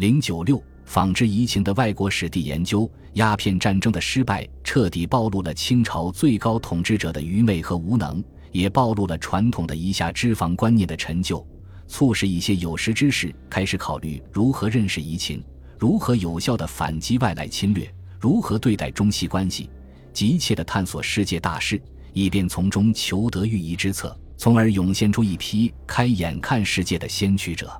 零九六纺织移情的外国史地研究，鸦片战争的失败彻底暴露了清朝最高统治者的愚昧和无能，也暴露了传统的夷夏脂肪观念的陈旧，促使一些有识之士开始考虑如何认识移情，如何有效地反击外来侵略，如何对待中西关系，急切地探索世界大事，以便从中求得御夷之策，从而涌现出一批开眼看世界的先驱者。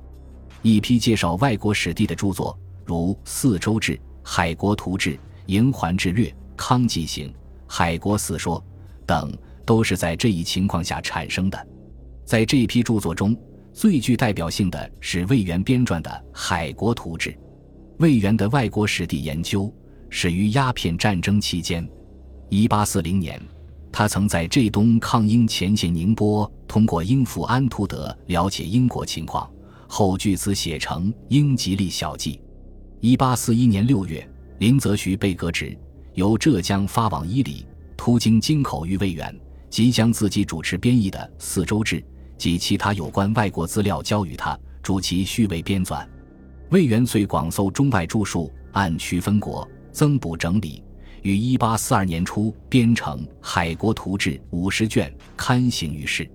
一批介绍外国史地的著作，如《四周志》《海国图志》《营环志略》《康济行》《海国四说》等，都是在这一情况下产生的。在这批著作中，最具代表性的是魏源编撰的《海国图志》。魏源的外国史地研究始于鸦片战争期间。1840年，他曾在浙东抗英前线宁波，通过英父安图德了解英国情况。后据此写成《英吉利小记》。一八四一年六月，林则徐被革职，由浙江发往伊犁，途经京口遇魏源，即将自己主持编译的《四周志》及其他有关外国资料交予他，助其续为编纂。魏源遂广搜中外著述，按区分国，增补整理，于一八四二年初编成《海国图志》五十卷，刊行于世。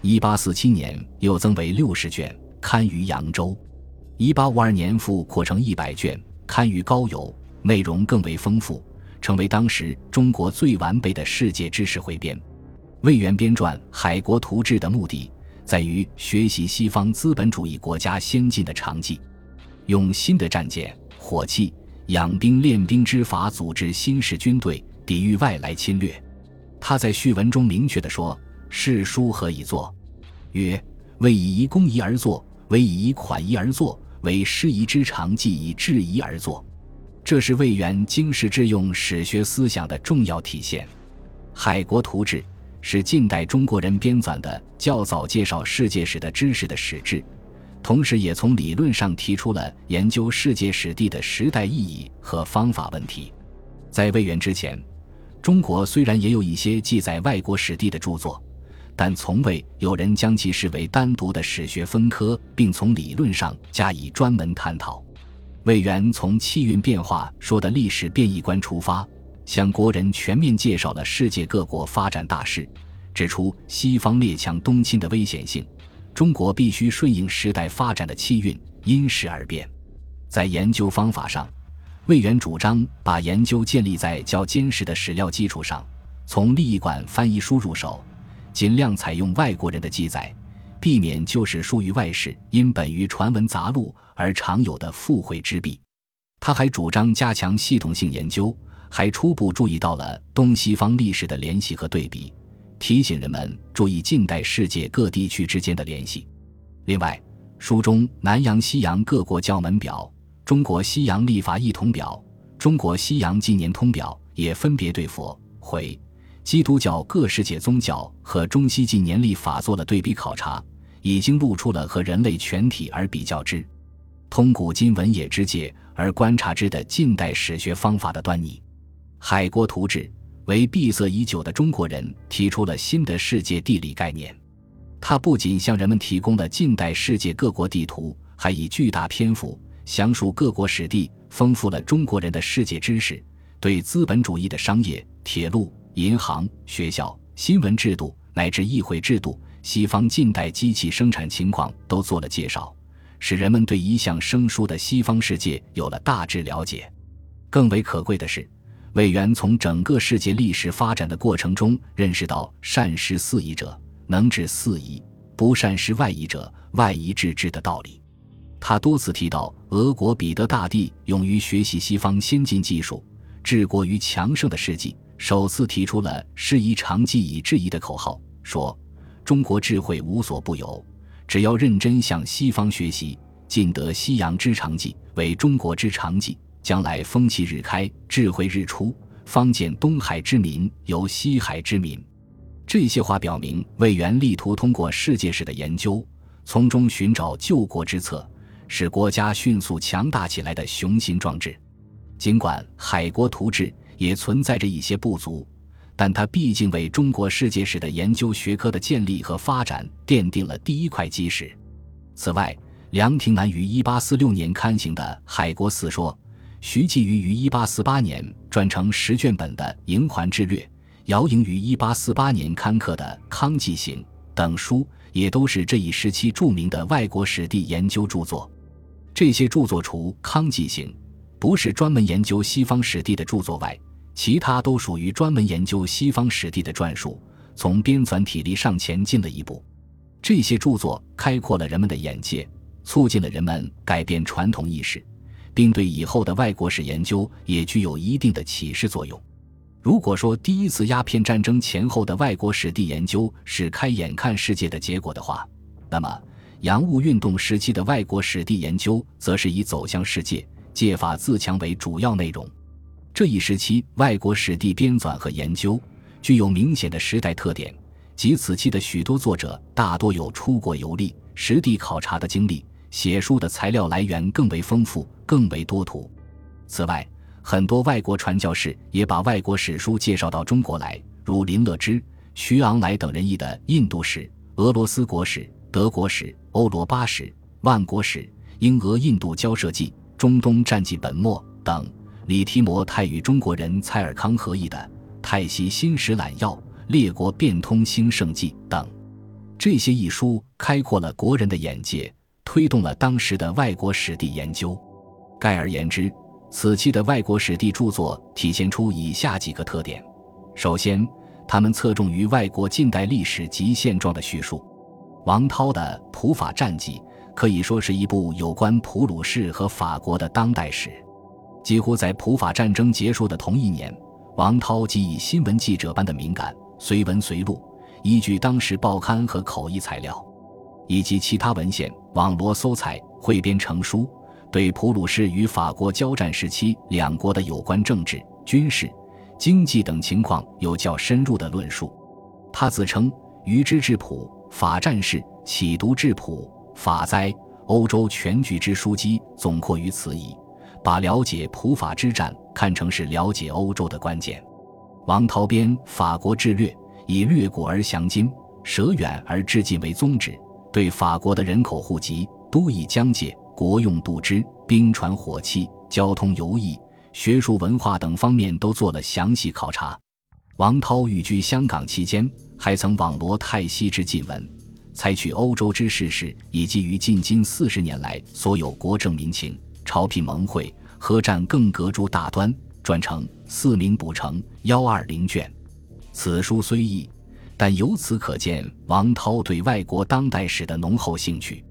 一八四七年又增为六十卷。刊于扬州，一八五二年复扩成一百卷，刊于高邮，内容更为丰富，成为当时中国最完备的世界知识汇编。魏源编撰《海国图志》的目的，在于学习西方资本主义国家先进的长技，用新的战舰、火器、养兵练兵之法组织新式军队，抵御外来侵略。他在序文中明确地说：“是书何以作？曰，为以夷攻夷而作。”为以款夷而作，为师夷之长，即以制夷而作。这是魏源经世致用史学思想的重要体现。《海国图志》是近代中国人编纂的较早介绍世界史的知识的史志，同时也从理论上提出了研究世界史地的时代意义和方法问题。在魏源之前，中国虽然也有一些记载外国史地的著作。但从未有人将其视为单独的史学分科，并从理论上加以专门探讨。魏源从气运变化说的历史变异观出发，向国人全面介绍了世界各国发展大势，指出西方列强东侵的危险性，中国必须顺应时代发展的气运，因时而变。在研究方法上，魏源主张把研究建立在较坚实的史料基础上，从利益馆翻译书入手。尽量采用外国人的记载，避免旧史疏于外史，因本于传闻杂录而常有的附会之弊。他还主张加强系统性研究，还初步注意到了东西方历史的联系和对比，提醒人们注意近代世界各地区之间的联系。另外，书中《南洋西洋各国教门表》《中国西洋历法异统表》《中国西洋纪年通表》也分别对佛回。基督教各世界宗教和中西纪年历法做了对比考察，已经露出了和人类全体而比较之，通古今文野之界而观察之的近代史学方法的端倪。海国图志为闭塞已久的中国人提出了新的世界地理概念。它不仅向人们提供了近代世界各国地图，还以巨大篇幅详述各国史地，丰富了中国人的世界知识，对资本主义的商业、铁路。银行、学校、新闻制度乃至议会制度、西方近代机器生产情况都做了介绍，使人们对一向生疏的西方世界有了大致了解。更为可贵的是，魏源从整个世界历史发展的过程中认识到“善施四夷者，能治四夷；不善施外夷者，外夷治之”的道理。他多次提到，俄国彼得大帝勇于学习西方先进技术，治国于强盛的事迹。首次提出了“师夷长技以制夷”的口号，说：“中国智慧无所不有，只要认真向西方学习，尽得西洋之长技为中国之长技，将来风气日开，智慧日出，方见东海之民由西海之民。”这些话表明，魏源力图通过世界史的研究，从中寻找救国之策，使国家迅速强大起来的雄心壮志。尽管《海国图志》。也存在着一些不足，但它毕竟为中国世界史的研究学科的建立和发展奠定了第一块基石。此外，梁廷南于1846年刊行的《海国四说》，徐继瑜于1848年撰成十卷本的《营环志略》，姚莹于1848年刊刻的《康纪行》等书，也都是这一时期著名的外国史地研究著作。这些著作除《康纪行》不是专门研究西方史地的著作外，其他都属于专门研究西方史地的传述，从编纂体力上前进了一步。这些著作开阔了人们的眼界，促进了人们改变传统意识，并对以后的外国史研究也具有一定的启示作用。如果说第一次鸦片战争前后的外国史地研究是开眼看世界的结果的话，那么洋务运动时期的外国史地研究则是以走向世界、借法自强为主要内容。这一时期，外国史地编纂和研究具有明显的时代特点，即此期的许多作者大多有出国游历、实地考察的经历，写书的材料来源更为丰富、更为多图。此外，很多外国传教士也把外国史书介绍到中国来，如林乐之、徐昂来等人译的《印度史》《俄罗斯国史》《德国史》《欧罗巴史》《万国史》《英俄印度交涉记》《中东战记本末》等。李提摩太与中国人蔡尔康合译的《泰西新史揽要》《列国变通兴盛记》等，这些译书开阔了国人的眼界，推动了当时的外国史地研究。概而言之，此期的外国史地著作体现出以下几个特点：首先，他们侧重于外国近代历史及现状的叙述。王涛的《普法战记》可以说是一部有关普鲁士和法国的当代史。几乎在普法战争结束的同一年，王涛即以新闻记者般的敏感，随文随录，依据当时报刊和口译材料，以及其他文献网罗搜采，汇编成书，对普鲁士与法国交战时期两国的有关政治、军事、经济等情况有较深入的论述。他自称“于之质朴，法战事，岂独质朴，法哉？欧洲全局之枢机，总括于此矣。”把了解普法之战看成是了解欧洲的关键。王涛编《法国志略》，以略古而详今、舍远而致近为宗旨，对法国的人口户籍、都邑疆界、国用度支、兵船火器、交通游艺、学术文化等方面都做了详细考察。王涛寓居香港期间，还曾网罗泰西之近闻，采取欧洲之事实以及于近今四十年来所有国政民情。朝聘盟会，合战更革诸大端，转成四明补成幺二零卷。此书虽异，但由此可见王涛对外国当代史的浓厚兴趣。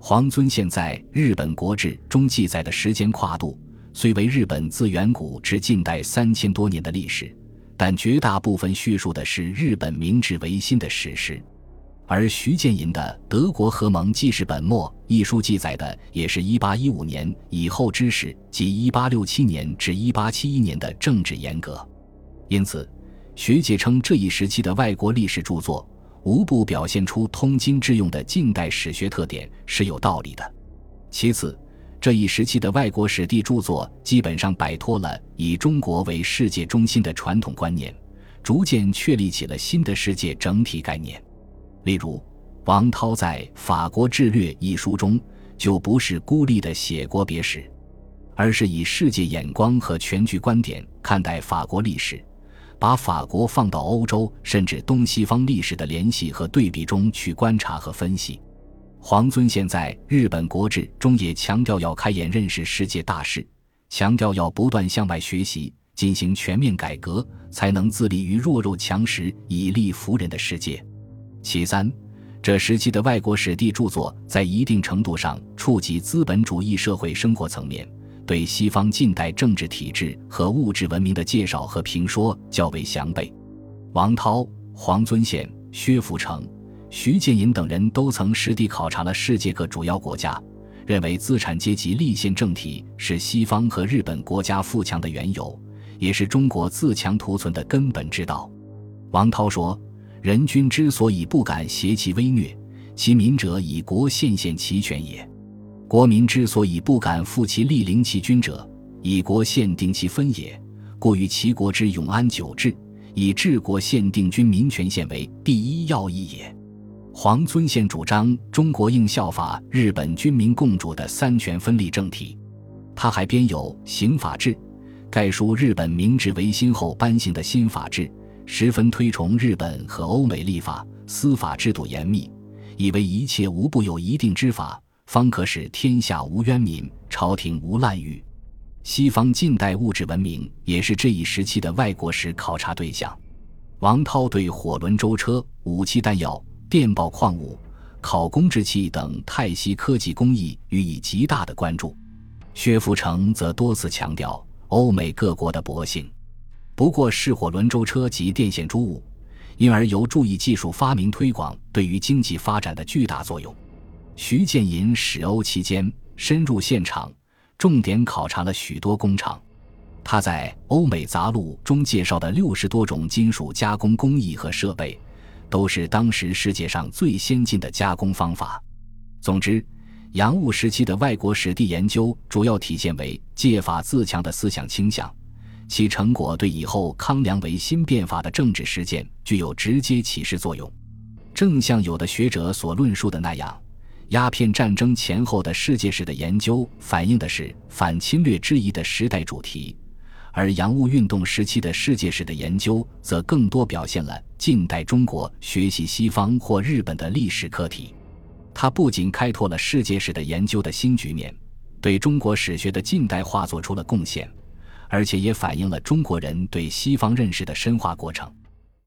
黄遵宪在《日本国志》中记载的时间跨度，虽为日本自远古至近代三千多年的历史，但绝大部分叙述的是日本明治维新的史实。而徐建寅的《德国合盟纪事本末》一书记载的也是一八一五年以后之史，即一八六七年至一八七一年的政治严格。因此，学界称这一时期的外国历史著作无不表现出通今致用的近代史学特点，是有道理的。其次，这一时期的外国史地著作基本上摆脱了以中国为世界中心的传统观念，逐渐确立起了新的世界整体概念。例如，王涛在《法国志略》一书中，就不是孤立的写国别史，而是以世界眼光和全局观点看待法国历史，把法国放到欧洲甚至东西方历史的联系和对比中去观察和分析。黄遵宪在《日本国志》中也强调要开眼认识世界大事，强调要不断向外学习，进行全面改革，才能自立于弱肉强食、以力服人的世界。其三，这时期的外国史地著作在一定程度上触及资本主义社会生活层面，对西方近代政治体制和物质文明的介绍和评说较为详备。王涛、黄遵宪、薛福成、徐建寅等人都曾实地考察了世界各主要国家，认为资产阶级立宪政体是西方和日本国家富强的缘由，也是中国自强图存的根本之道。王涛说。人君之所以不敢挟其威虐，其民者以国献献其权也；国民之所以不敢负其利临其君者，以国限定其分也。故于其国之永安久治，以治国限定君民权限为第一要义也。黄遵宪主张中国应效法日本军民共主的三权分立政体。他还编有《刑法志》，概述日本明治维新后颁行的新法制，十分推崇日本和欧美立法、司法制度严密，以为一切无不有一定之法，方可使天下无冤民，朝廷无滥狱。西方近代物质文明也是这一时期的外国史考察对象。王涛对火轮舟车、武器弹药、电报矿物、考工制器等泰西科技工艺予以极大的关注。薛福成则多次强调欧美各国的博性。不过，是火轮舟车及电线诸物，因而由注意技术发明推广对于经济发展的巨大作用。徐建银使欧期间深入现场。重点考察了许多工厂，他在《欧美杂录》中介绍的六十多种金属加工工艺和设备，都是当时世界上最先进的加工方法。总之，洋务时期的外国史地研究主要体现为借法自强的思想倾向，其成果对以后康梁维新变法的政治实践具有直接启示作用。正像有的学者所论述的那样。鸦片战争前后的世界史的研究，反映的是反侵略之疑的时代主题；而洋务运动时期的世界史的研究，则更多表现了近代中国学习西方或日本的历史课题。它不仅开拓了世界史的研究的新局面，对中国史学的近代化做出了贡献，而且也反映了中国人对西方认识的深化过程。